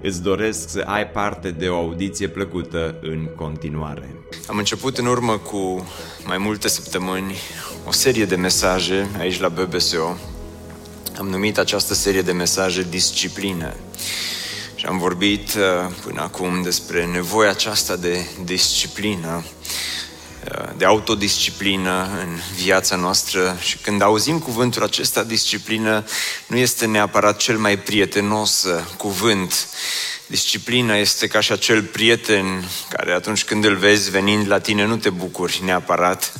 Îți doresc să ai parte de o audiție plăcută în continuare. Am început în urmă cu mai multe săptămâni o serie de mesaje aici la BBSO. Am numit această serie de mesaje disciplină. Și am vorbit uh, până acum despre nevoia aceasta de disciplină, uh, de autodisciplină în viața noastră și când auzim cuvântul acesta, disciplină, nu este neapărat cel mai prietenos uh, cuvânt Disciplina este ca și acel prieten care atunci când îl vezi venind la tine nu te bucuri neapărat,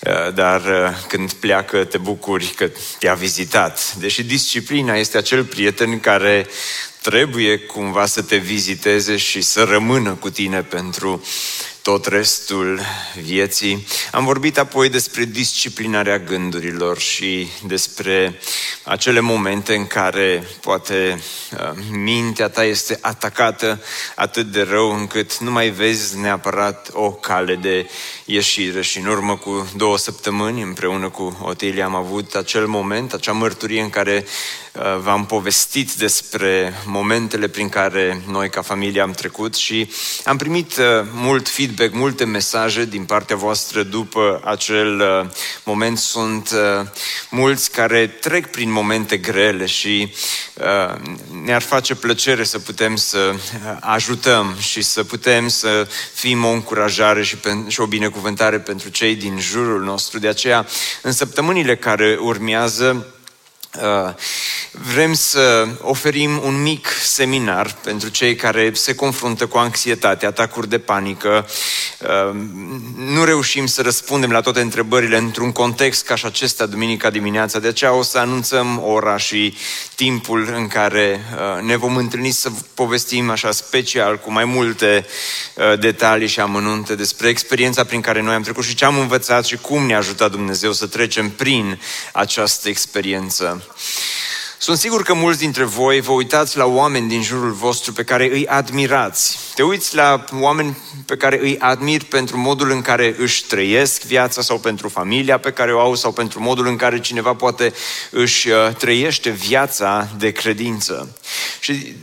uh, dar uh, când pleacă te bucuri că te-a vizitat. Deși disciplina este acel prieten care trebuie cumva să te viziteze și să rămână cu tine pentru tot restul vieții. Am vorbit apoi despre disciplinarea gândurilor și despre acele momente în care poate uh, mintea ta este atacată atât de rău încât nu mai vezi neapărat o cale de ieșire. Și în urmă cu două săptămâni, împreună cu Otilia, am avut acel moment, acea mărturie în care uh, v-am povestit despre momentele prin care noi ca familie am trecut și am primit uh, mult feedback feedback, multe mesaje din partea voastră după acel uh, moment. Sunt uh, mulți care trec prin momente grele și uh, ne-ar face plăcere să putem să ajutăm și să putem să fim o încurajare și, și o binecuvântare pentru cei din jurul nostru. De aceea, în săptămânile care urmează, Uh, vrem să oferim un mic seminar pentru cei care se confruntă cu anxietate, atacuri de panică. Uh, nu reușim să răspundem la toate întrebările într-un context ca și acesta duminica dimineața, de aceea o să anunțăm ora și timpul în care uh, ne vom întâlni să povestim așa special cu mai multe detalii și amănunte despre experiența prin care noi am trecut și ce am învățat și cum ne-a ajutat Dumnezeu să trecem prin această experiență. Sunt sigur că mulți dintre voi vă uitați la oameni din jurul vostru pe care îi admirați. Te uiți la oameni pe care îi admiri pentru modul în care își trăiesc viața sau pentru familia pe care o au sau pentru modul în care cineva poate își uh, trăiește viața de credință. Și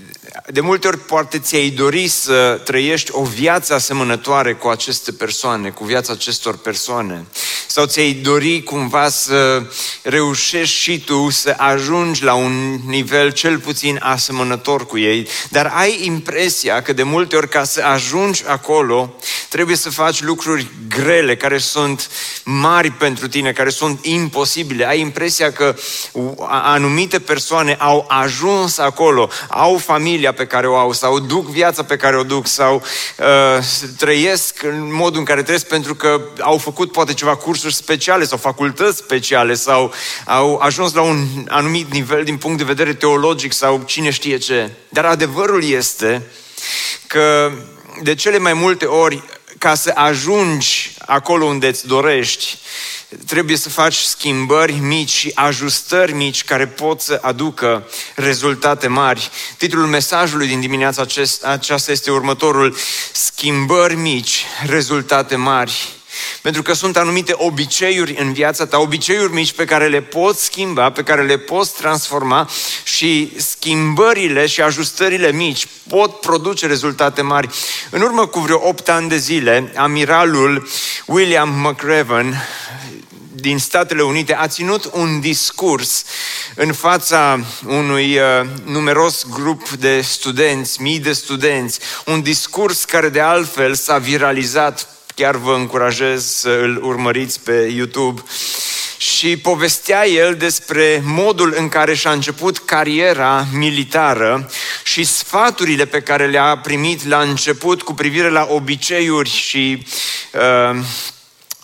de multe ori poate ți-ai dori să trăiești o viață asemănătoare cu aceste persoane, cu viața acestor persoane. Sau ți-ai dori cumva să reușești și tu să ajungi la un nivel cel puțin asemănător cu ei, dar ai impresia că de multe ori ca să ajungi acolo trebuie să faci lucruri grele, care sunt mari pentru tine, care sunt imposibile. Ai impresia că anumite persoane au ajuns acolo, au familia pe care o au, sau duc viața pe care o duc, sau uh, trăiesc în modul în care trăiesc pentru că au făcut poate ceva cursuri speciale sau facultăți speciale, sau au ajuns la un anumit nivel din punct de vedere teologic sau cine știe ce. Dar adevărul este că de cele mai multe ori ca să ajungi acolo unde îți dorești, trebuie să faci schimbări mici și ajustări mici care pot să aducă rezultate mari. Titlul mesajului din dimineața aceasta este următorul, Schimbări mici, rezultate mari. Pentru că sunt anumite obiceiuri în viața ta, obiceiuri mici pe care le poți schimba, pe care le poți transforma și schimbările și ajustările mici pot produce rezultate mari. În urmă cu vreo 8 ani de zile, amiralul William McRaven din Statele Unite a ținut un discurs în fața unui uh, numeros grup de studenți, mii de studenți, un discurs care de altfel s-a viralizat chiar vă încurajez să îl urmăriți pe YouTube. Și povestea el despre modul în care și-a început cariera militară și sfaturile pe care le-a primit la început cu privire la obiceiuri și uh,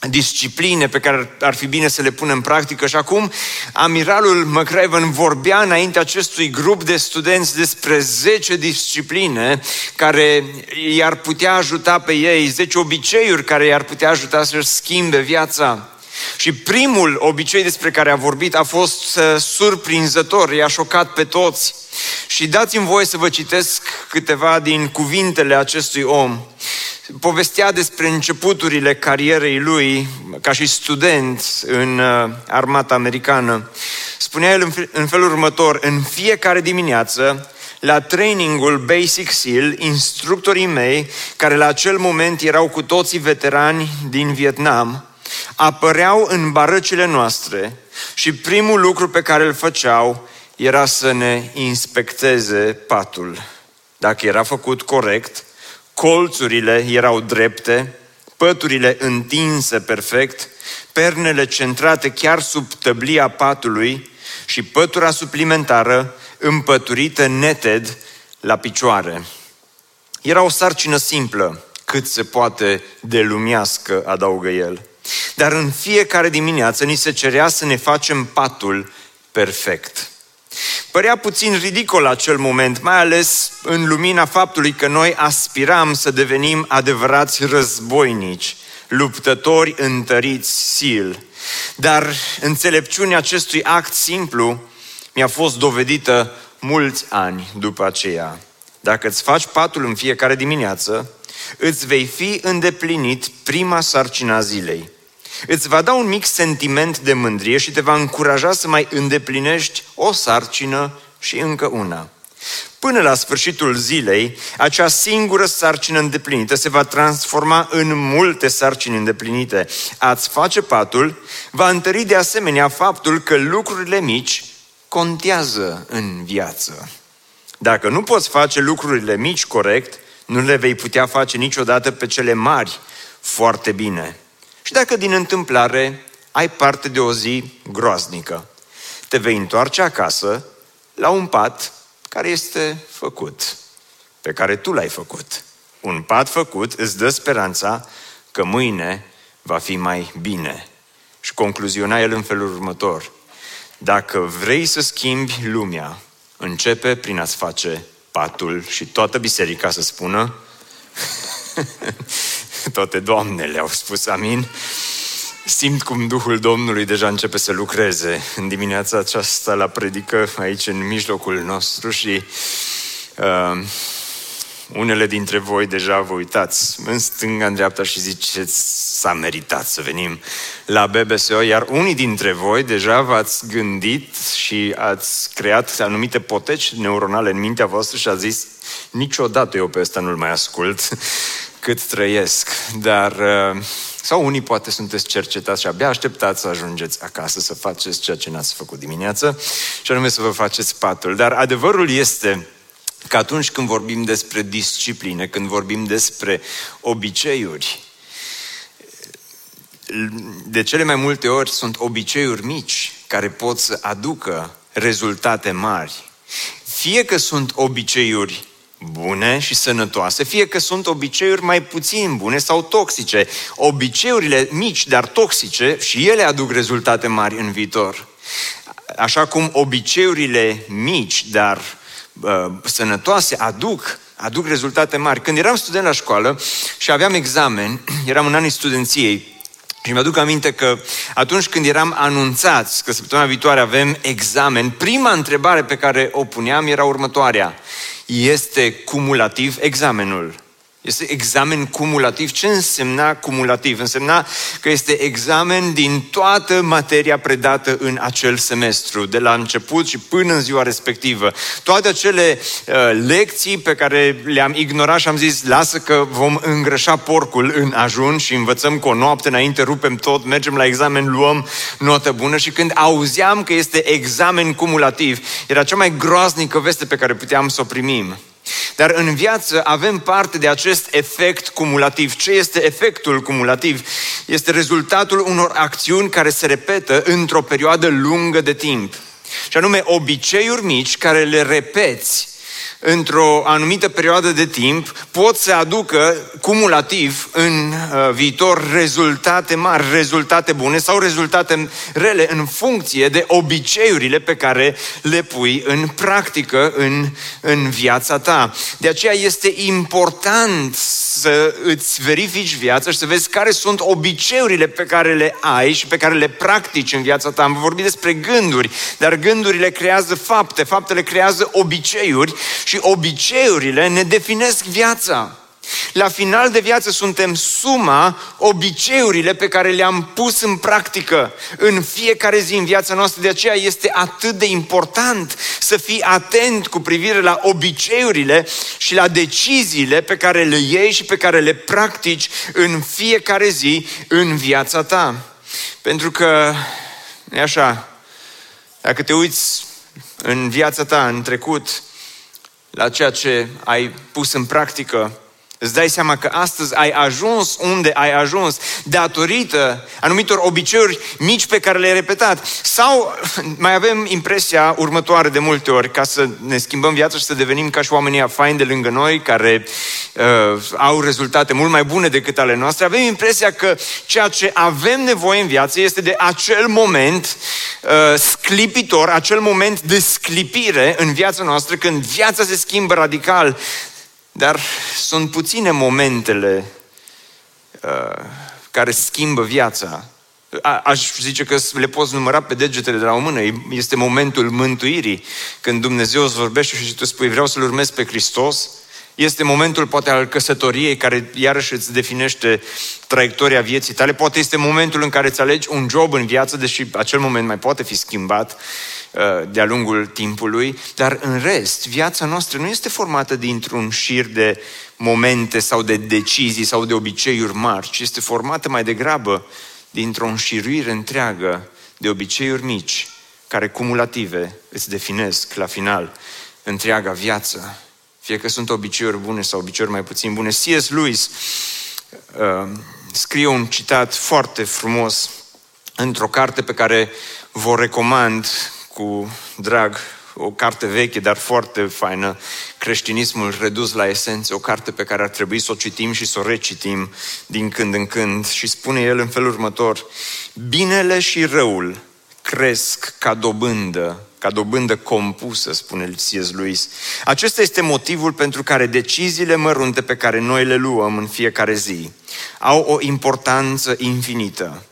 discipline pe care ar fi bine să le punem în practică și acum amiralul McRaven vorbea înainte acestui grup de studenți despre 10 discipline care i-ar putea ajuta pe ei, 10 obiceiuri care i-ar putea ajuta să-și schimbe viața. Și primul obicei despre care a vorbit a fost uh, surprinzător, i-a șocat pe toți. Și dați-mi voie să vă citesc câteva din cuvintele acestui om povestea despre începuturile carierei lui ca și student în uh, armata americană. Spunea el în felul următor, în fiecare dimineață, la trainingul Basic SEAL, instructorii mei, care la acel moment erau cu toții veterani din Vietnam, apăreau în barăcile noastre și primul lucru pe care îl făceau era să ne inspecteze patul. Dacă era făcut corect, colțurile erau drepte, păturile întinse perfect, pernele centrate chiar sub tăblia patului și pătura suplimentară împăturită neted la picioare. Era o sarcină simplă, cât se poate de lumiască, adaugă el. Dar în fiecare dimineață ni se cerea să ne facem patul perfect. Părea puțin ridicol acel moment, mai ales în lumina faptului că noi aspiram să devenim adevărați războinici, luptători întăriți sil. Dar înțelepciunea acestui act simplu mi-a fost dovedită mulți ani după aceea. Dacă îți faci patul în fiecare dimineață, îți vei fi îndeplinit prima sarcina zilei. Îți va da un mic sentiment de mândrie și te va încuraja să mai îndeplinești o sarcină și încă una. Până la sfârșitul zilei, acea singură sarcină îndeplinită se va transforma în multe sarcini îndeplinite. Ați face patul va întări de asemenea faptul că lucrurile mici contează în viață. Dacă nu poți face lucrurile mici corect, nu le vei putea face niciodată pe cele mari foarte bine. Și dacă din întâmplare ai parte de o zi groaznică, te vei întoarce acasă la un pat care este făcut, pe care tu l-ai făcut. Un pat făcut îți dă speranța că mâine va fi mai bine. Și concluziona el în felul următor. Dacă vrei să schimbi lumea, începe prin a-ți face patul și toată biserica să spună toate doamnele au spus amin. Simt cum Duhul Domnului deja începe să lucreze în dimineața aceasta la predică aici în mijlocul nostru și uh, unele dintre voi deja vă uitați în stânga, în dreapta și ziceți s-a meritat să venim la BBSO, iar unii dintre voi deja v-ați gândit și ați creat anumite poteci neuronale în mintea voastră și ați zis niciodată eu pe ăsta nu-l mai ascult cât trăiesc, dar uh, sau unii poate sunteți cercetați și abia așteptați să ajungeți acasă să faceți ceea ce n-ați făcut dimineață și anume să vă faceți patul. Dar adevărul este că atunci când vorbim despre discipline, când vorbim despre obiceiuri, de cele mai multe ori sunt obiceiuri mici care pot să aducă rezultate mari. Fie că sunt obiceiuri bune și sănătoase, fie că sunt obiceiuri mai puțin bune sau toxice. Obiceiurile mici, dar toxice, și ele aduc rezultate mari în viitor. Așa cum obiceiurile mici, dar uh, sănătoase, aduc aduc rezultate mari. Când eram student la școală și aveam examen, eram în anii studenției, și mi-aduc aminte că atunci când eram anunțați că săptămâna viitoare avem examen, prima întrebare pe care o puneam era următoarea este cumulativ examenul. Este examen cumulativ. Ce însemna cumulativ? Însemna că este examen din toată materia predată în acel semestru, de la început și până în ziua respectivă. Toate acele uh, lecții pe care le-am ignorat și am zis, lasă că vom îngrășa porcul în ajun și învățăm cu o noapte înainte, rupem tot, mergem la examen, luăm notă bună și când auzeam că este examen cumulativ, era cea mai groaznică veste pe care puteam să o primim. Dar în viață avem parte de acest efect cumulativ. Ce este efectul cumulativ? Este rezultatul unor acțiuni care se repetă într-o perioadă lungă de timp. Și anume obiceiuri mici care le repeți într-o anumită perioadă de timp pot să aducă cumulativ în uh, viitor rezultate mari, rezultate bune sau rezultate rele în funcție de obiceiurile pe care le pui în practică în, în viața ta. De aceea este important să îți verifici viața și să vezi care sunt obiceiurile pe care le ai și pe care le practici în viața ta. Am vorbit despre gânduri, dar gândurile creează fapte, faptele creează obiceiuri și obiceiurile ne definesc viața. La final de viață suntem suma obiceiurile pe care le-am pus în practică în fiecare zi în viața noastră. De aceea este atât de important să fii atent cu privire la obiceiurile și la deciziile pe care le iei și pe care le practici în fiecare zi în viața ta. Pentru că, e așa, dacă te uiți în viața ta, în trecut, la ceea ce ai pus în practică, Îți dai seama că astăzi ai ajuns unde ai ajuns datorită anumitor obiceiuri mici pe care le-ai repetat. Sau mai avem impresia următoare de multe ori, ca să ne schimbăm viața și să devenim ca și oamenii faini de lângă noi, care uh, au rezultate mult mai bune decât ale noastre, avem impresia că ceea ce avem nevoie în viață este de acel moment uh, sclipitor, acel moment de sclipire în viața noastră, când viața se schimbă radical dar sunt puține momentele uh, care schimbă viața. A, aș zice că le poți număra pe degetele de la o mână. Este momentul mântuirii, când Dumnezeu îți vorbește și tu spui vreau să-L urmez pe Hristos. Este momentul poate al căsătoriei care iarăși îți definește traiectoria vieții tale. Poate este momentul în care îți alegi un job în viață, deși acel moment mai poate fi schimbat. Uh, de-a lungul timpului, dar în rest, viața noastră nu este formată dintr-un șir de momente sau de decizii sau de obiceiuri mari, ci este formată mai degrabă dintr-o înșiruire întreagă de obiceiuri mici, care cumulative îți definesc la final întreaga viață. Fie că sunt obiceiuri bune sau obiceiuri mai puțin bune. C.S. Lewis uh, scrie un citat foarte frumos într-o carte pe care vă recomand cu drag o carte veche, dar foarte faină, Creștinismul redus la esență, o carte pe care ar trebui să o citim și să o recitim din când în când. Și spune el în felul următor, binele și răul cresc ca dobândă, ca dobândă compusă, spune C.S. Lewis. Acesta este motivul pentru care deciziile mărunte pe care noi le luăm în fiecare zi au o importanță infinită.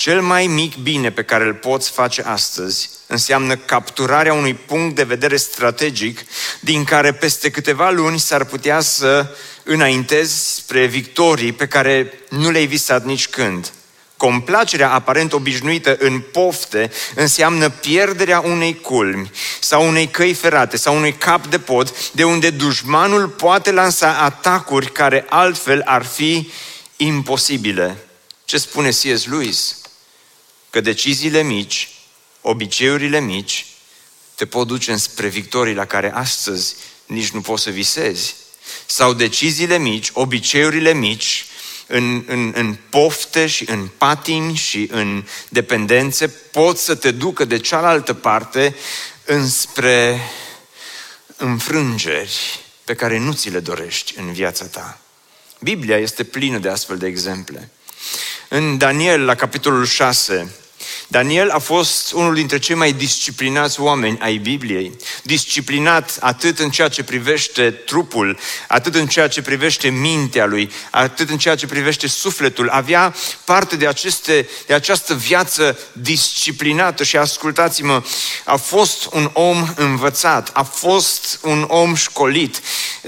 Cel mai mic bine pe care îl poți face astăzi înseamnă capturarea unui punct de vedere strategic din care peste câteva luni s-ar putea să înaintezi spre victorii pe care nu le-ai visat nici când. Complacerea aparent obișnuită în pofte înseamnă pierderea unei culmi sau unei căi ferate sau unui cap de pod de unde dușmanul poate lansa atacuri care altfel ar fi imposibile. Ce spune C.S. Lewis? Că deciziile mici obiceiurile mici te pot duce spre victorii la care astăzi nici nu poți să visezi. Sau deciziile mici, obiceiurile mici, în, în, în pofte și în patini și în dependențe pot să te ducă de cealaltă parte înspre înfrângeri pe care nu ți le dorești în viața ta. Biblia este plină de astfel de exemple. În Daniel, la capitolul 6, Daniel a fost unul dintre cei mai disciplinați oameni ai Bibliei. Disciplinat atât în ceea ce privește trupul, atât în ceea ce privește mintea lui, atât în ceea ce privește sufletul. Avea parte de, aceste, de această viață disciplinată și ascultați-mă, a fost un om învățat, a fost un om școlit,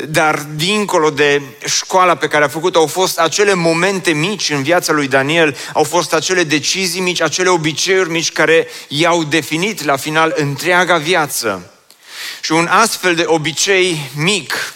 dar dincolo de școala pe care a făcut-o, au fost acele momente mici în viața lui Daniel, au fost acele decizii mici, acele obiceiuri obiceiuri mici care i-au definit la final întreaga viață. Și un astfel de obicei mic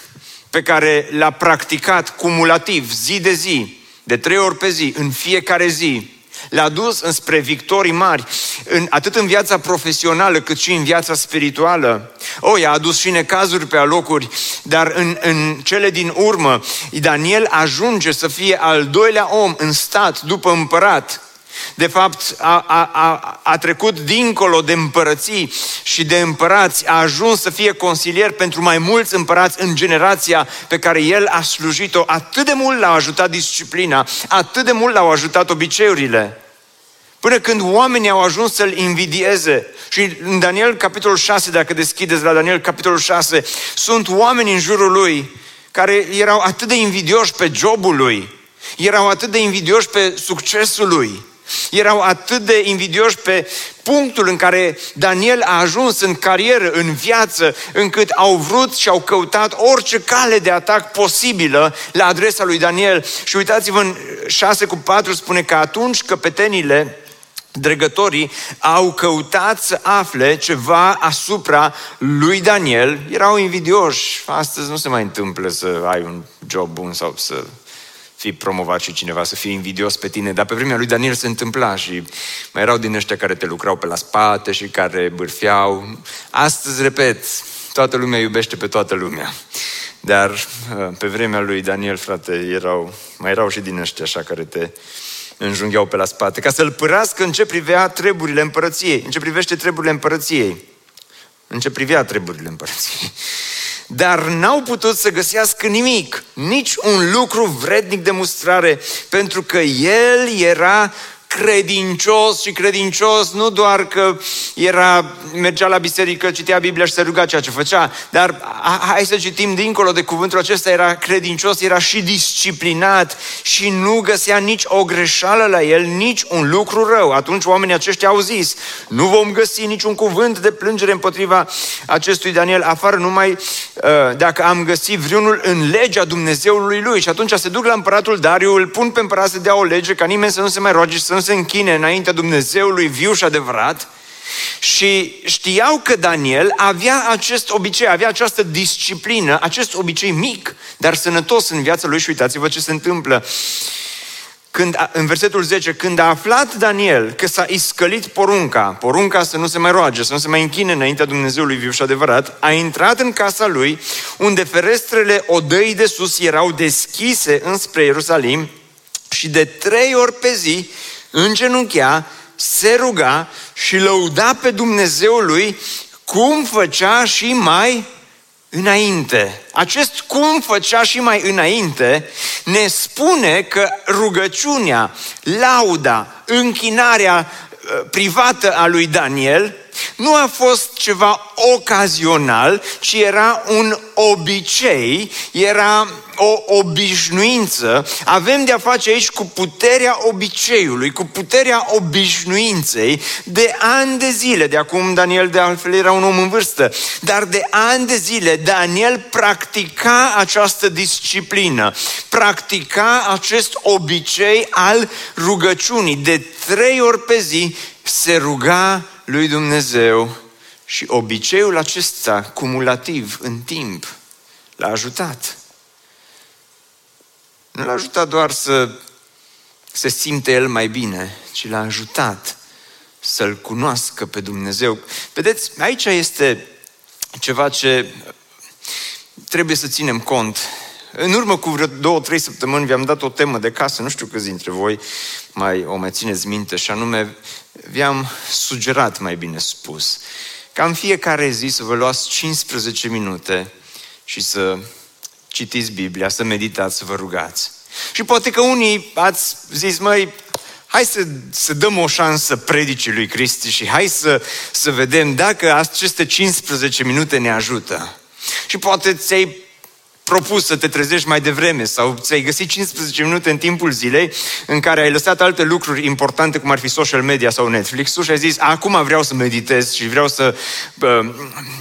pe care l-a practicat cumulativ, zi de zi, de trei ori pe zi, în fiecare zi, l-a dus înspre victorii mari, în, atât în viața profesională cât și în viața spirituală. O, i-a adus și necazuri pe alocuri, dar în, în cele din urmă, Daniel ajunge să fie al doilea om în stat după împărat De fapt, a, a, a, a trecut dincolo de împărății și de împărați, a ajuns să fie consilier pentru mai mulți împărați în generația pe care el a slujit-o. Atât de mult l-a ajutat disciplina, atât de mult l-au ajutat obiceiurile. Până când oamenii au ajuns să-l invidieze. Și în Daniel, capitolul 6, dacă deschideți la Daniel, capitolul 6, sunt oameni în jurul lui care erau atât de invidioși pe jobul lui, erau atât de invidioși pe succesul lui, erau atât de invidioși pe punctul în care Daniel a ajuns în carieră, în viață, încât au vrut și au căutat orice cale de atac posibilă la adresa lui Daniel. Și uitați-vă în 6 cu 4 spune că atunci căpetenile dregătorii au căutat să afle ceva asupra lui Daniel, erau invidioși. Astăzi nu se mai întâmplă să ai un job bun sau să fii promovat și cineva să fie invidios pe tine, dar pe vremea lui Daniel se întâmpla și mai erau din ăștia care te lucrau pe la spate și care bârfeau. Astăzi, repet, toată lumea iubește pe toată lumea. Dar uh, pe vremea lui Daniel, frate, erau, mai erau și din ăștia așa care te înjungheau pe la spate, ca să-l părască în ce privea treburile împărăției, în ce privește treburile împărăției, în ce privea treburile împărăției. Dar n-au putut să găsească nimic, nici un lucru vrednic de mustrare, pentru că el era credincios și credincios nu doar că era, mergea la biserică, citea Biblia și se ruga ceea ce făcea, dar hai să citim dincolo de cuvântul acesta, era credincios, era și disciplinat și nu găsea nici o greșeală la el, nici un lucru rău. Atunci oamenii aceștia au zis, nu vom găsi niciun cuvânt de plângere împotriva acestui Daniel, afară numai uh, dacă am găsit vreunul în legea Dumnezeului lui. Și atunci se duc la împăratul Dariu, îl pun pe împărat să dea o lege ca nimeni să nu se mai roage și să nu se închine înaintea Dumnezeului viuș și adevărat și știau că Daniel avea acest obicei, avea această disciplină, acest obicei mic, dar sănătos în viața lui și uitați-vă ce se întâmplă. Când, în versetul 10, când a aflat Daniel că s-a iscălit porunca, porunca să nu se mai roage, să nu se mai închine înaintea Dumnezeului viuș și adevărat, a intrat în casa lui, unde ferestrele odăii de sus erau deschise înspre Ierusalim și de trei ori pe zi îngenunchea, se ruga și lăuda pe Dumnezeul lui cum făcea și mai înainte. Acest cum făcea și mai înainte ne spune că rugăciunea, lauda, închinarea uh, privată a lui Daniel nu a fost ceva ocazional, ci era un obicei, era o obișnuință. Avem de-a face aici cu puterea obiceiului, cu puterea obișnuinței de ani de zile. De acum Daniel de altfel era un om în vârstă, dar de ani de zile Daniel practica această disciplină, practica acest obicei al rugăciunii. De trei ori pe zi se ruga lui Dumnezeu și obiceiul acesta cumulativ în timp l-a ajutat. Nu l-a ajutat doar să se simte el mai bine, ci l-a ajutat să-L cunoască pe Dumnezeu. Vedeți, aici este ceva ce trebuie să ținem cont. În urmă cu vreo două, trei săptămâni vi-am dat o temă de casă, nu știu câți dintre voi mai o mai țineți minte, și anume vi-am sugerat, mai bine spus, ca în fiecare zi să vă luați 15 minute și să citiți Biblia, să meditați, să vă rugați. Și poate că unii ați zis, măi, hai să, să dăm o șansă predicii lui Cristi și hai să, să vedem dacă aceste 15 minute ne ajută. Și poate ți-ai propus să te trezești mai devreme sau ți-ai găsit 15 minute în timpul zilei în care ai lăsat alte lucruri importante cum ar fi social media sau Netflix-ul și ai zis acum vreau să meditez și vreau să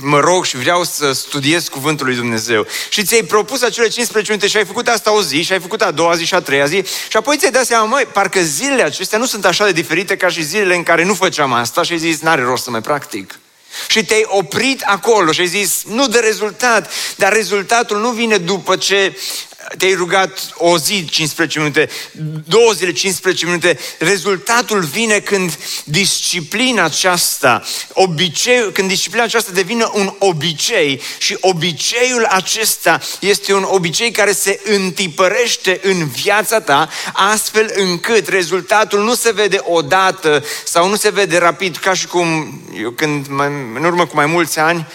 mă rog și vreau să studiez cuvântul lui Dumnezeu. Și ți-ai propus acele 15 minute și ai făcut asta o zi și ai făcut a doua zi și a treia zi și apoi ți-ai dat seama, măi, parcă zilele acestea nu sunt așa de diferite ca și zilele în care nu făceam asta și ai zis, n-are rost să mai practic. Și te-ai oprit acolo și ai zis, nu de rezultat, dar rezultatul nu vine după ce te-ai rugat o zi 15 minute, două zile 15 minute, rezultatul vine când disciplina aceasta, obicei, când disciplina aceasta devine un obicei și obiceiul acesta este un obicei care se întipărește în viața ta, astfel încât rezultatul nu se vede odată sau nu se vede rapid, ca și cum eu când, în urmă cu mai mulți ani,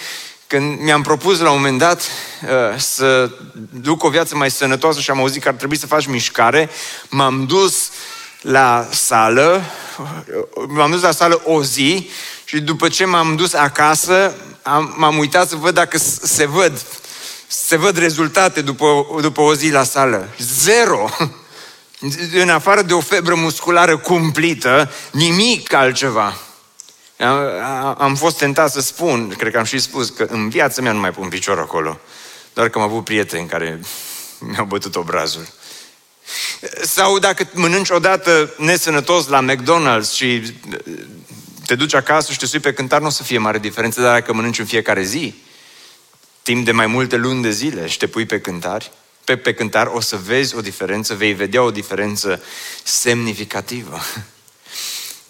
când mi-am propus la un moment dat uh, să duc o viață mai sănătoasă și am auzit că ar trebui să faci mișcare, m-am dus la sală, uh, m-am dus la sală o zi și după ce m-am dus acasă, am, m-am uitat să văd dacă se văd, se văd rezultate după, după o zi la sală. Zero! În afară de o febră musculară cumplită, nimic altceva. Am fost tentat să spun, cred că am și spus, că în viața mea nu mai pun picior acolo. Doar că am avut prieteni care mi-au bătut obrazul. Sau dacă mănânci odată nesănătos la McDonald's și te duci acasă și te sui pe cântar, nu o să fie mare diferență, dar dacă mănânci în fiecare zi, timp de mai multe luni de zile și te pui pe cântari, pe, pe cântar, o să vezi o diferență, vei vedea o diferență semnificativă.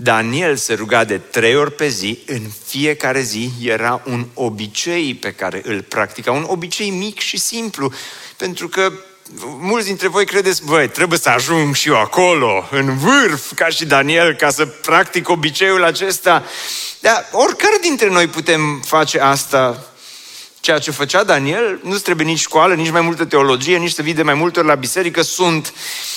Daniel se ruga de trei ori pe zi, în fiecare zi era un obicei pe care îl practica, un obicei mic și simplu, pentru că mulți dintre voi credeți, băi, trebuie să ajung și eu acolo, în vârf, ca și Daniel, ca să practic obiceiul acesta. Dar oricare dintre noi putem face asta ceea ce făcea Daniel, nu trebuie nici școală, nici mai multă teologie, nici să vii de mai multe ori la biserică, sunt,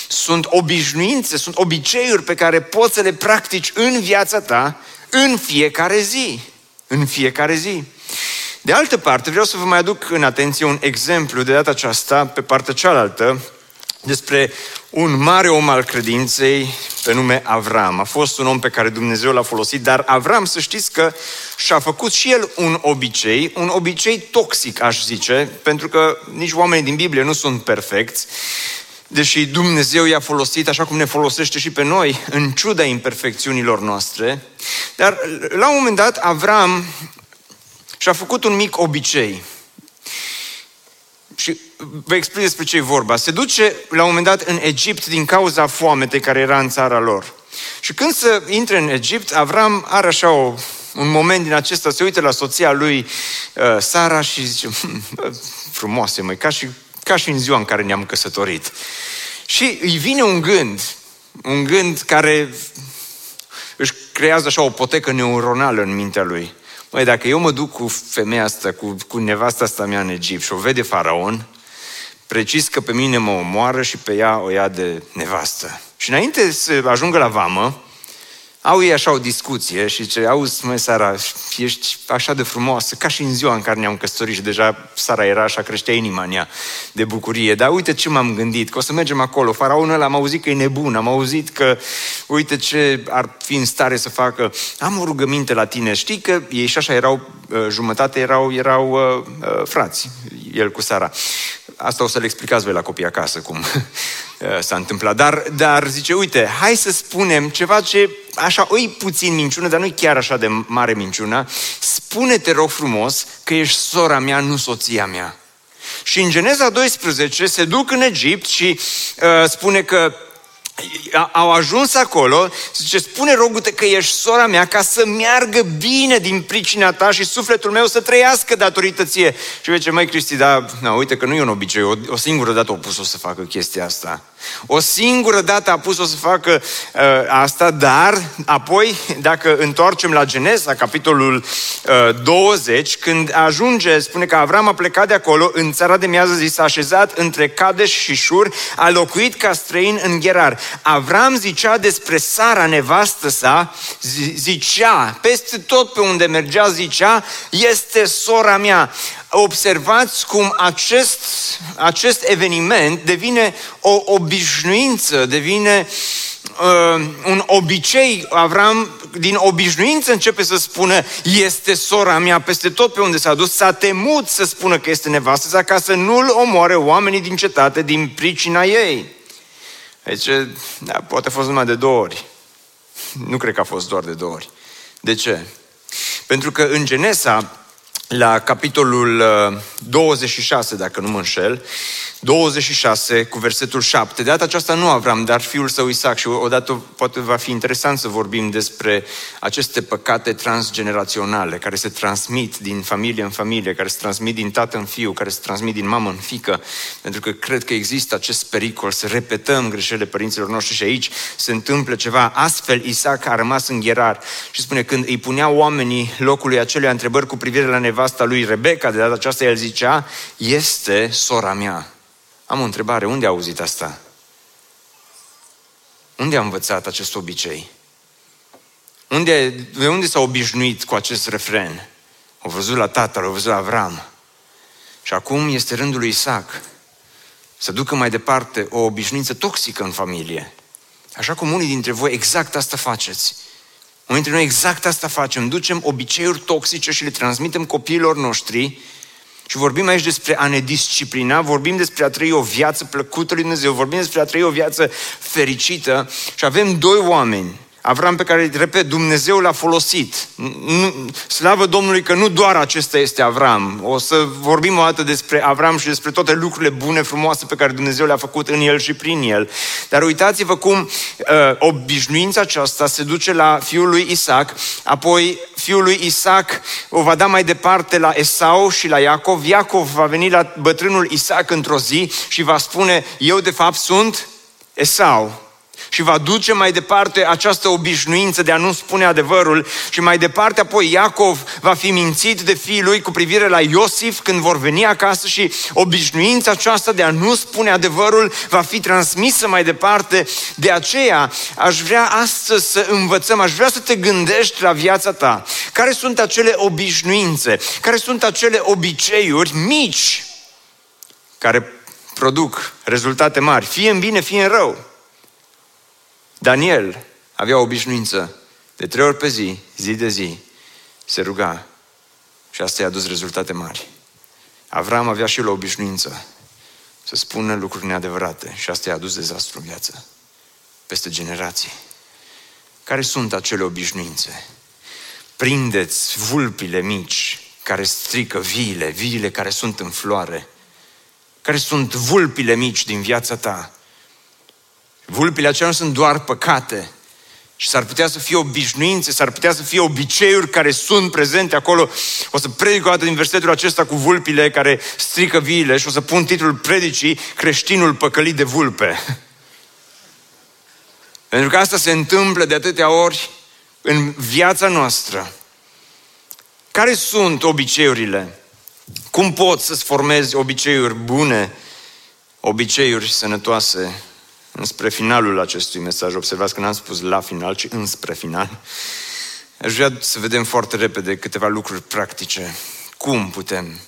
sunt obișnuințe, sunt obiceiuri pe care poți să le practici în viața ta în fiecare zi. În fiecare zi. De altă parte, vreau să vă mai aduc în atenție un exemplu de data aceasta, pe partea cealaltă, despre un mare om al credinței pe nume Avram. A fost un om pe care Dumnezeu l-a folosit, dar Avram, să știți că și-a făcut și el un obicei, un obicei toxic, aș zice, pentru că nici oamenii din Biblie nu sunt perfecți, deși Dumnezeu i-a folosit așa cum ne folosește și pe noi, în ciuda imperfecțiunilor noastre. Dar la un moment dat Avram și-a făcut un mic obicei. Și vă explic despre ce e vorba. Se duce la un moment dat în Egipt din cauza foametei care era în țara lor. Și când se intre în Egipt, Avram are așa o, un moment din acesta, se uită la soția lui uh, Sara și zice, hm, frumoase măi, ca și, ca și în ziua în care ne-am căsătorit. Și îi vine un gând, un gând care își creează așa o potecă neuronală în mintea lui. Măi, dacă eu mă duc cu femeia asta, cu, cu nevasta asta mea în Egipt și o vede faraon, precis că pe mine mă omoară și pe ea o ia de nevastă. Și înainte să ajungă la vamă, au ei așa o discuție și ce auzi, măi, Sara, ești așa de frumoasă, ca și în ziua în care ne-am căsătorit și deja Sara era așa, creștea inima în ea de bucurie. Dar uite ce m-am gândit, că o să mergem acolo. Faraonul ăla am auzit că e nebun, am auzit că uite ce ar fi în stare să facă. Am o rugăminte la tine. Știi că ei și așa erau, uh, jumătate erau, erau uh, uh, frați, el cu Sara. Asta o să le explicați voi la copii acasă cum uh, s-a întâmplat. Dar, dar zice, uite, hai să spunem ceva ce așa, oi puțin minciună, dar nu chiar așa de mare minciună. Spune, te rog frumos, că ești sora mea, nu soția mea. Și în Geneza 12 se duc în Egipt și uh, spune că au ajuns acolo, zice, spune rogute că ești sora mea ca să meargă bine din pricina ta și sufletul meu să trăiască datorită ție. Și zice, mai Cristi, da, na, uite că nu e un obicei, o, o singură dată a pus-o să facă chestia asta. O singură dată a pus-o să facă uh, asta, dar apoi, dacă întoarcem la Genesa, capitolul uh, 20, când ajunge, spune că Avram a plecat de acolo, în țara de miază zi s-a așezat între Cadeș și Șur, a locuit ca străin în Gerar. Avram zicea despre Sara, nevastă sa, zicea, peste tot pe unde mergea, zicea, este sora mea observați cum acest, acest eveniment devine o obișnuință, devine uh, un obicei. Avram, din obișnuință, începe să spună, este sora mea peste tot pe unde s-a dus, s-a temut să spună că este nevastă sa ca să nu-l omoare oamenii din cetate din pricina ei. Deci, da, poate a fost numai de două ori. Nu cred că a fost doar de două ori. De ce? Pentru că în Genesa, la capitolul 26, uh, dacă nu mă înșel, 26 cu versetul 7. De data aceasta nu Avram, dar fiul său Isaac și odată poate va fi interesant să vorbim despre aceste păcate transgeneraționale care se transmit din familie în familie, care se transmit din tată în fiu, care se transmit din mamă în fică, pentru că cred că există acest pericol să repetăm greșelile părinților noștri și aici se întâmplă ceva. Astfel Isaac a rămas îngherar și spune când îi punea oamenii locului acelei întrebări cu privire la nevasta lui Rebecca, de data aceasta el zicea, este sora mea. Am o întrebare, unde a auzit asta? Unde a învățat acest obicei? Unde, de unde s-a obișnuit cu acest refren? Au văzut la tatăl, au văzut la Avram. Și acum este rândul lui Isaac să ducă mai departe o obișnuință toxică în familie. Așa cum unii dintre voi exact asta faceți. Unii dintre noi exact asta facem. Ducem obiceiuri toxice și le transmitem copiilor noștri și vorbim aici despre a ne disciplina, vorbim despre a trăi o viață plăcută lui Dumnezeu, vorbim despre a trăi o viață fericită. Și avem doi oameni Avram pe care, repet, Dumnezeu l-a folosit. Nu, slavă Domnului că nu doar acesta este Avram. O să vorbim o dată despre Avram și despre toate lucrurile bune, frumoase pe care Dumnezeu le-a făcut în el și prin el. Dar uitați-vă cum uh, obișnuința aceasta se duce la fiul lui Isaac, apoi fiul lui Isaac o va da mai departe la Esau și la Iacov. Iacov va veni la bătrânul Isaac într-o zi și va spune, eu de fapt sunt Esau și va duce mai departe această obișnuință de a nu spune adevărul și mai departe apoi Iacov va fi mințit de fiii lui cu privire la Iosif când vor veni acasă și obișnuința aceasta de a nu spune adevărul va fi transmisă mai departe. De aceea aș vrea astăzi să învățăm, aș vrea să te gândești la viața ta. Care sunt acele obișnuințe? Care sunt acele obiceiuri mici care produc rezultate mari, fie în bine, fie în rău? Daniel avea o obișnuință de trei ori pe zi, zi de zi, se ruga și asta i-a dus rezultate mari. Avram avea și el o obișnuință să spună lucruri neadevărate și asta i-a dus dezastru în viață, peste generații. Care sunt acele obișnuințe? Prindeți vulpile mici care strică viile, viile care sunt în floare. Care sunt vulpile mici din viața ta? Vulpile acelea nu sunt doar păcate, și s-ar putea să fie obișnuințe, s-ar putea să fie obiceiuri care sunt prezente acolo. O să predic o dată din versetul acesta cu vulpile care strică viile și o să pun titlul predicii Creștinul păcălit de vulpe. Pentru că asta se întâmplă de atâtea ori în viața noastră. Care sunt obiceiurile? Cum poți să-ți formezi obiceiuri bune, obiceiuri sănătoase înspre finalul acestui mesaj. Observați că n-am spus la final, ci înspre final. Aș vrea să vedem foarte repede câteva lucruri practice. Cum putem?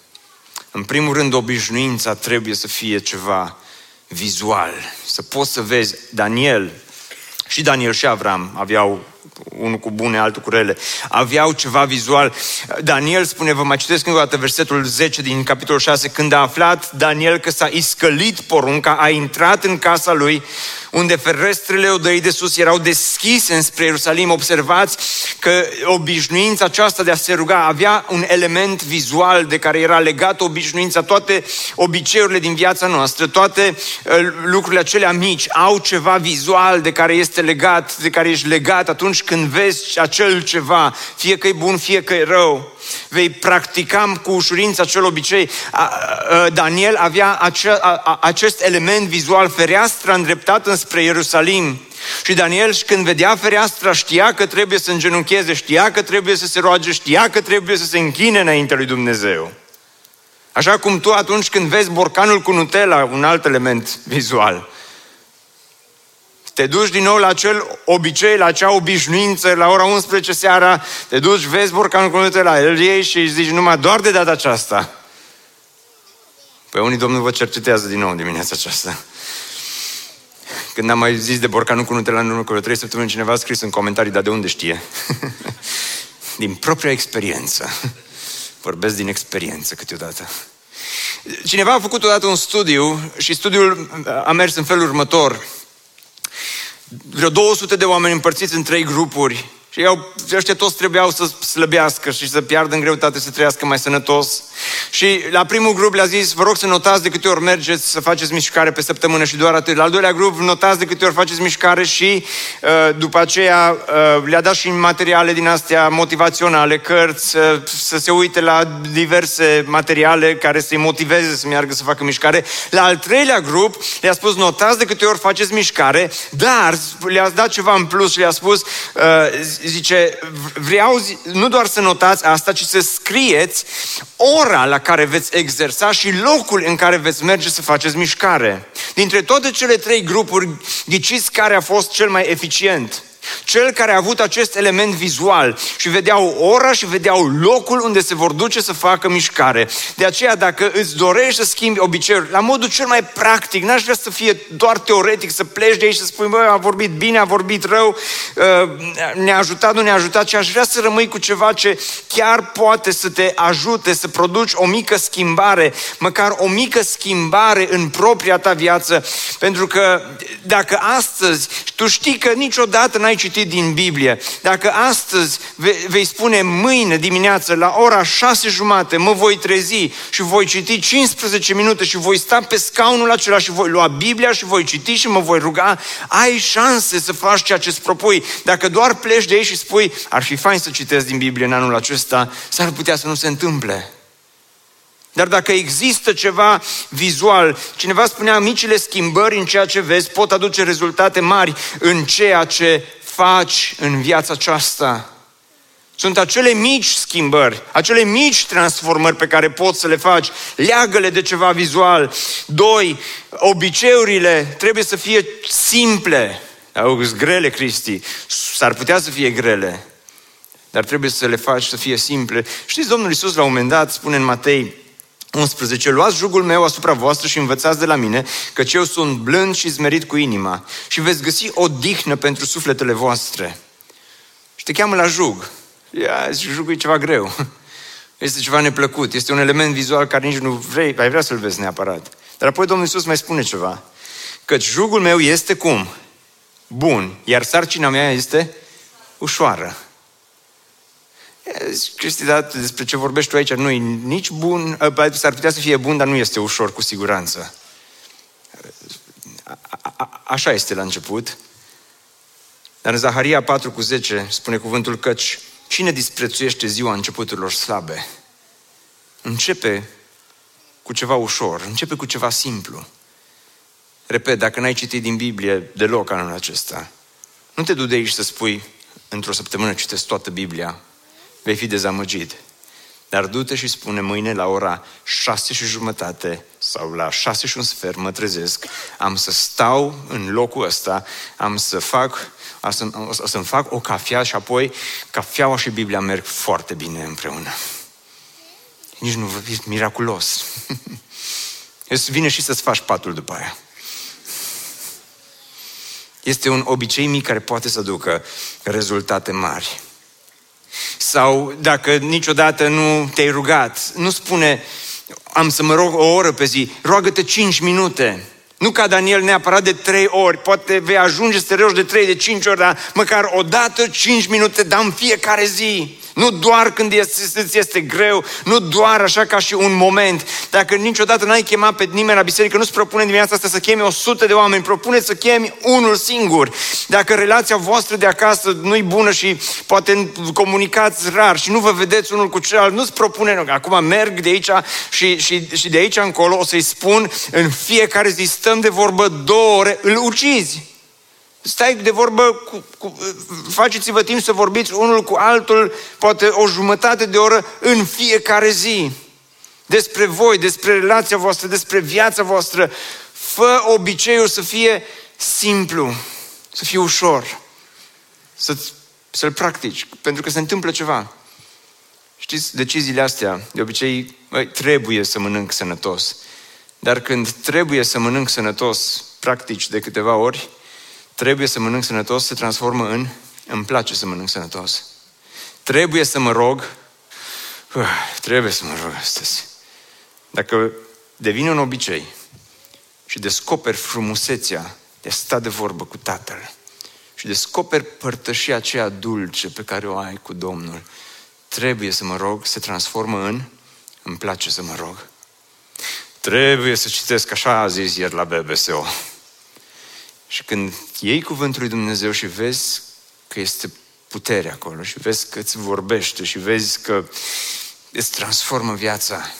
În primul rând, obișnuința trebuie să fie ceva vizual. Să poți să vezi Daniel, și Daniel și Avram aveau unul cu bune, altul cu rele, aveau ceva vizual. Daniel spune, vă mai citesc încă o dată versetul 10 din capitolul 6, când a aflat Daniel că s-a iscălit porunca, a intrat în casa lui, unde ferestrele odăii de sus erau deschise înspre Ierusalim. Observați că obișnuința aceasta de a se ruga avea un element vizual de care era legat obișnuința, toate obiceiurile din viața noastră, toate uh, lucrurile acelea mici au ceva vizual de care este legat, de care ești legat atunci când vezi acel ceva, fie că e bun, fie că e rău vei practica cu ușurință acel obicei. Daniel avea acest element vizual, fereastra îndreptată înspre Ierusalim. Și Daniel, când vedea fereastra, știa că trebuie să îngenuncheze, știa că trebuie să se roage, știa că trebuie să se închine înaintea lui Dumnezeu. Așa cum tu atunci când vezi borcanul cu Nutella, un alt element vizual, te duci din nou la acel obicei, la acea obișnuință, la ora 11 seara, te duci, vezi borcanul cu Nutella, îl iei și zici numai doar de data aceasta. Păi unii Domnul vă cercetează din nou în dimineața aceasta. Când am mai zis de borcanul cu Nutella în urmă cu trei săptămâni, cineva a scris în comentarii, dar de unde știe? din propria experiență. Vorbesc din experiență câteodată. Cineva a făcut odată un studiu și studiul a mers în felul următor vreo 200 de oameni împărțiți în trei grupuri și ei, ăștia toți trebuiau să slăbească și să piardă în greutate, să trăiască mai sănătos. Și la primul grup le-a zis, vă rog să notați de câte ori mergeți să faceți mișcare pe săptămână și doar atât. La al doilea grup, notați de câte ori faceți mișcare și uh, după aceea uh, le-a dat și materiale din astea motivaționale, cărți, uh, să se uite la diverse materiale care să-i motiveze să meargă să facă mișcare. La al treilea grup le-a spus, notați de câte ori faceți mișcare, dar le-a dat ceva în plus și le-a spus, uh, zice, vreau nu doar să notați asta, ci să scrieți ora la care veți exersa și locul în care veți merge să faceți mișcare. Dintre toate cele trei grupuri, ghiciți care a fost cel mai eficient. Cel care a avut acest element vizual și vedeau ora și vedeau locul unde se vor duce să facă mișcare. De aceea, dacă îți dorești să schimbi obiceiuri, la modul cel mai practic, n-aș vrea să fie doar teoretic, să pleci de aici și să spui, bă, a vorbit bine, a vorbit rău, uh, ne-a ajutat, nu ne-a ajutat, ci aș vrea să rămâi cu ceva ce chiar poate să te ajute să produci o mică schimbare, măcar o mică schimbare în propria ta viață, pentru că dacă astăzi tu știi că niciodată n-ai citit din Biblie, dacă astăzi vei spune mâine dimineață la ora șase jumate mă voi trezi și voi citi 15 minute și voi sta pe scaunul acela și voi lua Biblia și voi citi și mă voi ruga, ai șanse să faci ceea ce îți propui. Dacă doar pleci de aici și spui, ar fi fain să citesc din Biblie în anul acesta, s-ar putea să nu se întâmple. Dar dacă există ceva vizual, cineva spunea, micile schimbări în ceea ce vezi pot aduce rezultate mari în ceea ce faci în viața aceasta. Sunt acele mici schimbări, acele mici transformări pe care poți să le faci. Leagă-le de ceva vizual. Doi, obiceiurile trebuie să fie simple. Au grele, Cristi. S-ar putea să fie grele, dar trebuie să le faci să fie simple. Știți, Domnul Iisus la un moment dat spune în Matei 11. Luați jugul meu asupra voastră și învățați de la mine, căci eu sunt blând și zmerit cu inima și veți găsi o dihnă pentru sufletele voastre. Și te cheamă la jug. Ia, jugul e ceva greu. Este ceva neplăcut, este un element vizual care nici nu vrei, ai vrea să-l vezi neapărat. Dar apoi Domnul Iisus mai spune ceva. Căci jugul meu este cum? Bun, iar sarcina mea este ușoară. Cristi, da, despre ce vorbești tu aici nu e nici bun, ă, s-ar putea să fie bun, dar nu este ușor cu siguranță. A, a, așa este la început. Dar în Zaharia 4 cu 10 spune cuvântul căci cine disprețuiește ziua începuturilor slabe? Începe cu ceva ușor, începe cu ceva simplu. Repet, dacă n-ai citit din Biblie deloc anul acesta, nu te du de aici să spui într-o săptămână citesc toată Biblia, vei fi dezamăgit. Dar du-te și spune mâine la ora șase și jumătate sau la șase și un sfert mă trezesc, am să stau în locul ăsta, am să fac, o, să, o să-mi fac o cafea și apoi cafeaua și Biblia merg foarte bine împreună. Nici nu e miraculos. Vine și să-ți faci patul după aia. Este un obicei mic care poate să ducă rezultate mari. Sau dacă niciodată nu te-ai rugat, nu spune am să mă rog o oră pe zi, roagă-te 5 minute. Nu ca Daniel neapărat de trei ori, poate vei ajunge să te rogi de trei, de cinci ori, dar măcar o dată, cinci minute, dar în fiecare zi. Nu doar când este, îți este greu, nu doar așa ca și un moment. Dacă niciodată n-ai chemat pe nimeni la biserică, nu-ți propune dimineața asta să chemi o sută de oameni, propune să chemi unul singur. Dacă relația voastră de acasă nu-i bună și poate comunicați rar și nu vă vedeți unul cu celălalt, nu-ți propune, acum merg de aici și, și, și de aici încolo o să-i spun în fiecare zi stăm de vorbă două ore, îl ucizi. Stai de vorbă, cu, cu, faceți-vă timp să vorbiți unul cu altul, poate o jumătate de oră în fiecare zi. Despre voi, despre relația voastră, despre viața voastră. Fă obiceiul să fie simplu, să fie ușor, să, să-l practici, pentru că se întâmplă ceva. Știți, deciziile astea, de obicei, băi, trebuie să mănânc sănătos. Dar când trebuie să mănânc sănătos, practici de câteva ori, trebuie să mănânc sănătos se transformă în îmi place să mănânc sănătos. Trebuie să mă rog, uh, trebuie să mă rog astăzi. Dacă devine un obicei și descoperi frumusețea de a sta de vorbă cu Tatăl și descoperi părtășia aceea dulce pe care o ai cu Domnul, trebuie să mă rog, se transformă în îmi place să mă rog. Trebuie să citesc așa a zis ieri la BBSO. Și când iei cuvântul lui Dumnezeu și vezi că este putere acolo și vezi că îți vorbește și vezi că îți transformă viața,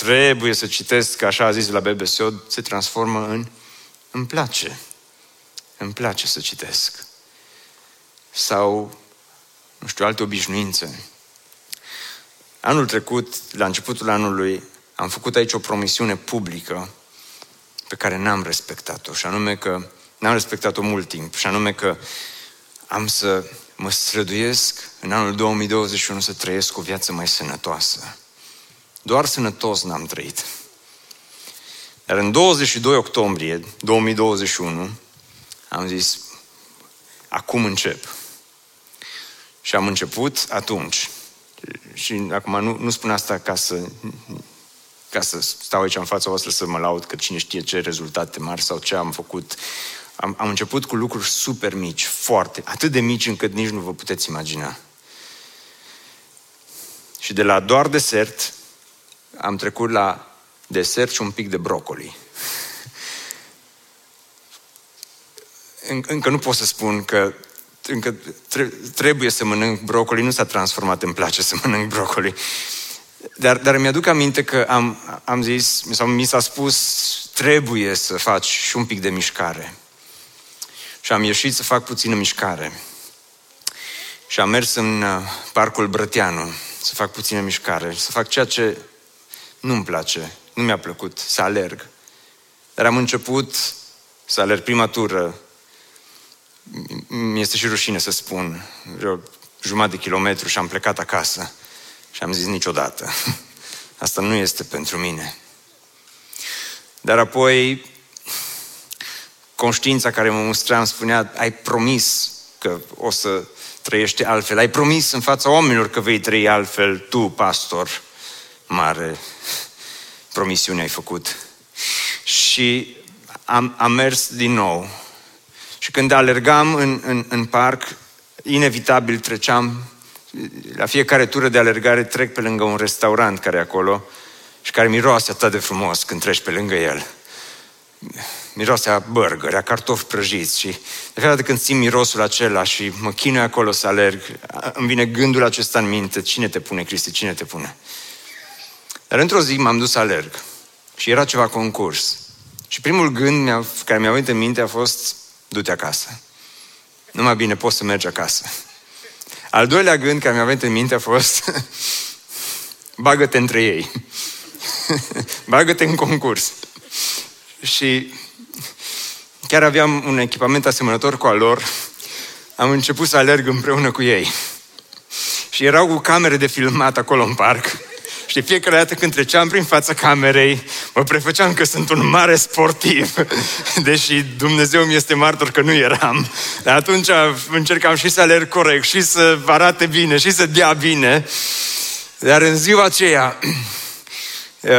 trebuie să citesc, așa a zis la BBSO, se transformă în îmi place. Îmi place să citesc. Sau, nu știu, alte obișnuințe. Anul trecut, la începutul anului, am făcut aici o promisiune publică pe care n-am respectat-o, și anume că n-am respectat-o mult timp, și anume că am să mă străduiesc în anul 2021 să trăiesc o viață mai sănătoasă. Doar sănătos n-am trăit. Dar în 22 octombrie 2021 am zis, acum încep. Și am început atunci. Și acum nu, nu spun asta ca să, ca să stau aici în fața voastră să mă laud că cine știe ce rezultate mari sau ce am făcut. Am, am început cu lucruri super mici, foarte, atât de mici încât nici nu vă puteți imagina. Și de la doar desert am trecut la desert și un pic de brocoli. Încă nu pot să spun că încă trebuie să mănânc brocoli, nu s-a transformat în place să mănânc brocoli. Dar, dar mi-aduc aminte că am, am zis, sau mi s-a spus, trebuie să faci și un pic de mișcare. Și am ieșit să fac puțină mișcare. Și am mers în uh, parcul Brăteanu să fac puțină mișcare, să fac ceea ce nu-mi place, nu mi-a plăcut, să alerg. Dar am început să alerg prima tură. Mi-este și rușine să spun, vreo jumătate de kilometru și am plecat acasă. Și am zis niciodată, asta nu este pentru mine. Dar apoi, conștiința care mă mustra îmi spunea, ai promis că o să trăiești altfel, ai promis în fața oamenilor că vei trăi altfel, tu, pastor mare, promisiune ai făcut. Și am, am mers din nou. Și când alergam în, în, în parc, inevitabil treceam, la fiecare tură de alergare trec pe lângă un restaurant care e acolo și care miroase atât de frumos când treci pe lângă el. Miroase a burger, a cartofi prăjiți și de fiecare dată când simt mirosul acela și mă chinui acolo să alerg, îmi vine gândul acesta în minte, cine te pune, Cristi, cine te pune? Dar într-o zi m-am dus să alerg și era ceva concurs. Și primul gând care mi-a venit în minte a fost, du-te acasă. Nu mai bine poți să mergi acasă. Al doilea gând care mi-a venit în minte a fost, bagă-te între ei. bagă-te în concurs. Și chiar aveam un echipament asemănător cu al lor. Am început să alerg împreună cu ei. Și erau cu camere de filmat acolo în parc. Și fiecare dată când treceam prin fața camerei, mă prefăceam că sunt un mare sportiv, deși Dumnezeu mi este martor că nu eram. Dar atunci încercam și să alerg corect, și să arate bine, și să dea bine. Dar în ziua aceea, uh,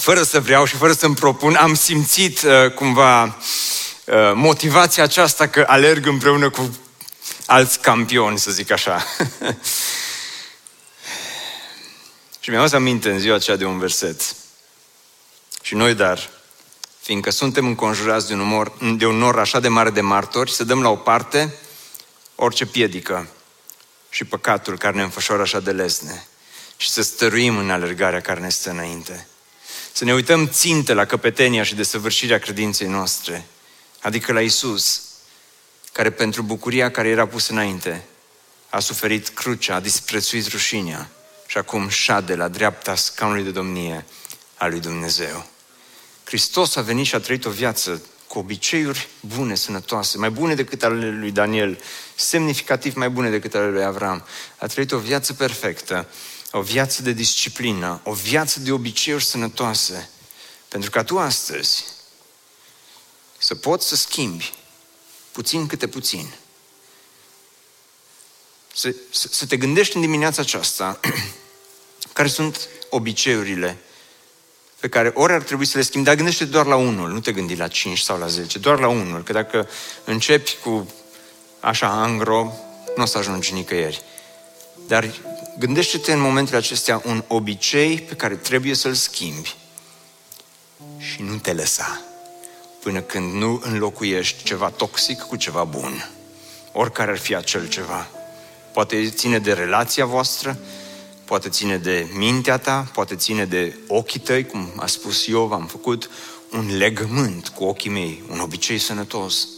fără să vreau și fără să-mi propun, am simțit uh, cumva uh, motivația aceasta că alerg împreună cu alți campioni, să zic așa. Și mi-am adus aminte în ziua aceea de un verset. Și noi, dar, fiindcă suntem înconjurați de un, umor, de un nor așa de mare de martori, să dăm la o parte orice piedică și păcatul care ne înfășoară așa de lesne și să stăruim în alergarea care ne stă înainte. Să ne uităm ținte la căpetenia și desăvârșirea credinței noastre, adică la Isus, care pentru bucuria care era pusă înainte, a suferit crucea, a disprețuit rușinea, și acum șade la dreapta scaunului de domnie a lui Dumnezeu. Hristos a venit și a trăit o viață cu obiceiuri bune, sănătoase, mai bune decât ale lui Daniel, semnificativ mai bune decât ale lui Avram. A trăit o viață perfectă, o viață de disciplină, o viață de obiceiuri sănătoase. Pentru ca tu astăzi să poți să schimbi puțin câte puțin. Să, să, să te gândești în dimineața aceasta Care sunt obiceiurile pe care ori ar trebui să le schimbi, dar gândește doar la unul, nu te gândi la 5 sau la 10, doar la unul, că dacă începi cu așa angro, nu o să ajungi nicăieri. Dar Gândește-te în momentele acestea un obicei pe care trebuie să-l schimbi și nu te lăsa până când nu înlocuiești ceva toxic cu ceva bun. Oricare ar fi acel ceva. Poate ține de relația voastră, poate ține de mintea ta, poate ține de ochii tăi, cum a spus Iov, am făcut un legământ cu ochii mei, un obicei sănătos.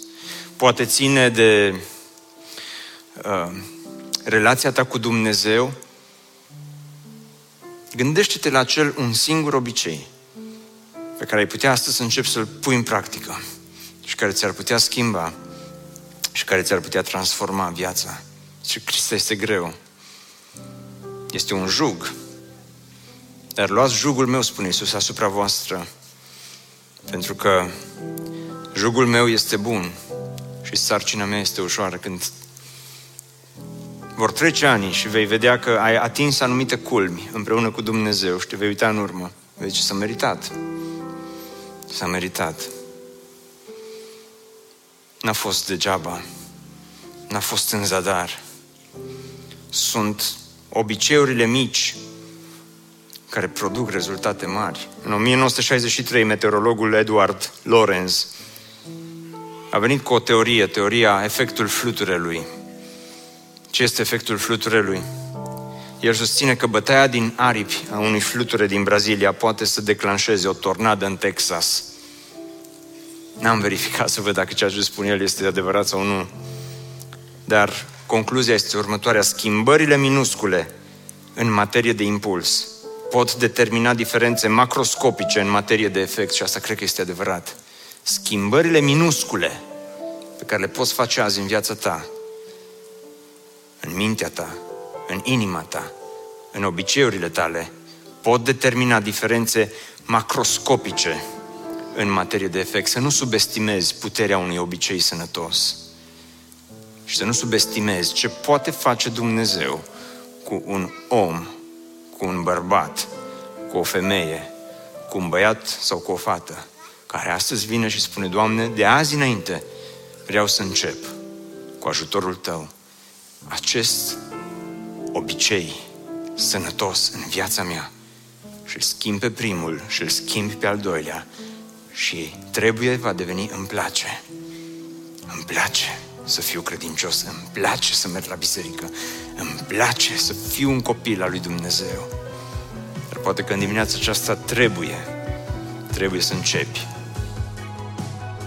Poate ține de uh, relația ta cu Dumnezeu. Gândește-te la acel un singur obicei pe care ai putea astăzi să începi să-l pui în practică și care ți-ar putea schimba și care ți-ar putea transforma viața. Și Cristo este greu. Este un jug. Dar luați jugul meu, spune Iisus, asupra voastră. Pentru că jugul meu este bun și sarcina mea este ușoară. Când vor trece ani și vei vedea că ai atins anumite culmi împreună cu Dumnezeu și te vei uita în urmă, vei zice, s-a meritat. S-a meritat. N-a fost degeaba. N-a fost în zadar. Sunt obiceiurile mici care produc rezultate mari. În 1963, meteorologul Edward Lorenz a venit cu o teorie, teoria efectul fluturelui. Ce este efectul fluturelui? El susține că bătaia din aripi a unui fluture din Brazilia poate să declanșeze o tornadă în Texas. N-am verificat să văd dacă ceea ce spune el este adevărat sau nu. Dar concluzia este următoarea. Schimbările minuscule în materie de impuls pot determina diferențe macroscopice în materie de efect și asta cred că este adevărat. Schimbările minuscule pe care le poți face azi în viața ta, în mintea ta, în inima ta, în obiceiurile tale, pot determina diferențe macroscopice în materie de efect. Să nu subestimezi puterea unui obicei sănătos și să nu subestimezi ce poate face Dumnezeu cu un om, cu un bărbat, cu o femeie, cu un băiat sau cu o fată, care astăzi vine și spune, Doamne, de azi înainte vreau să încep cu ajutorul Tău acest obicei sănătos în viața mea și îl schimb pe primul și îl schimb pe al doilea și trebuie va deveni îmi place. Îmi place să fiu credincios, îmi place să merg la biserică, îmi place să fiu un copil al lui Dumnezeu. Dar poate că în dimineața aceasta trebuie, trebuie să începi.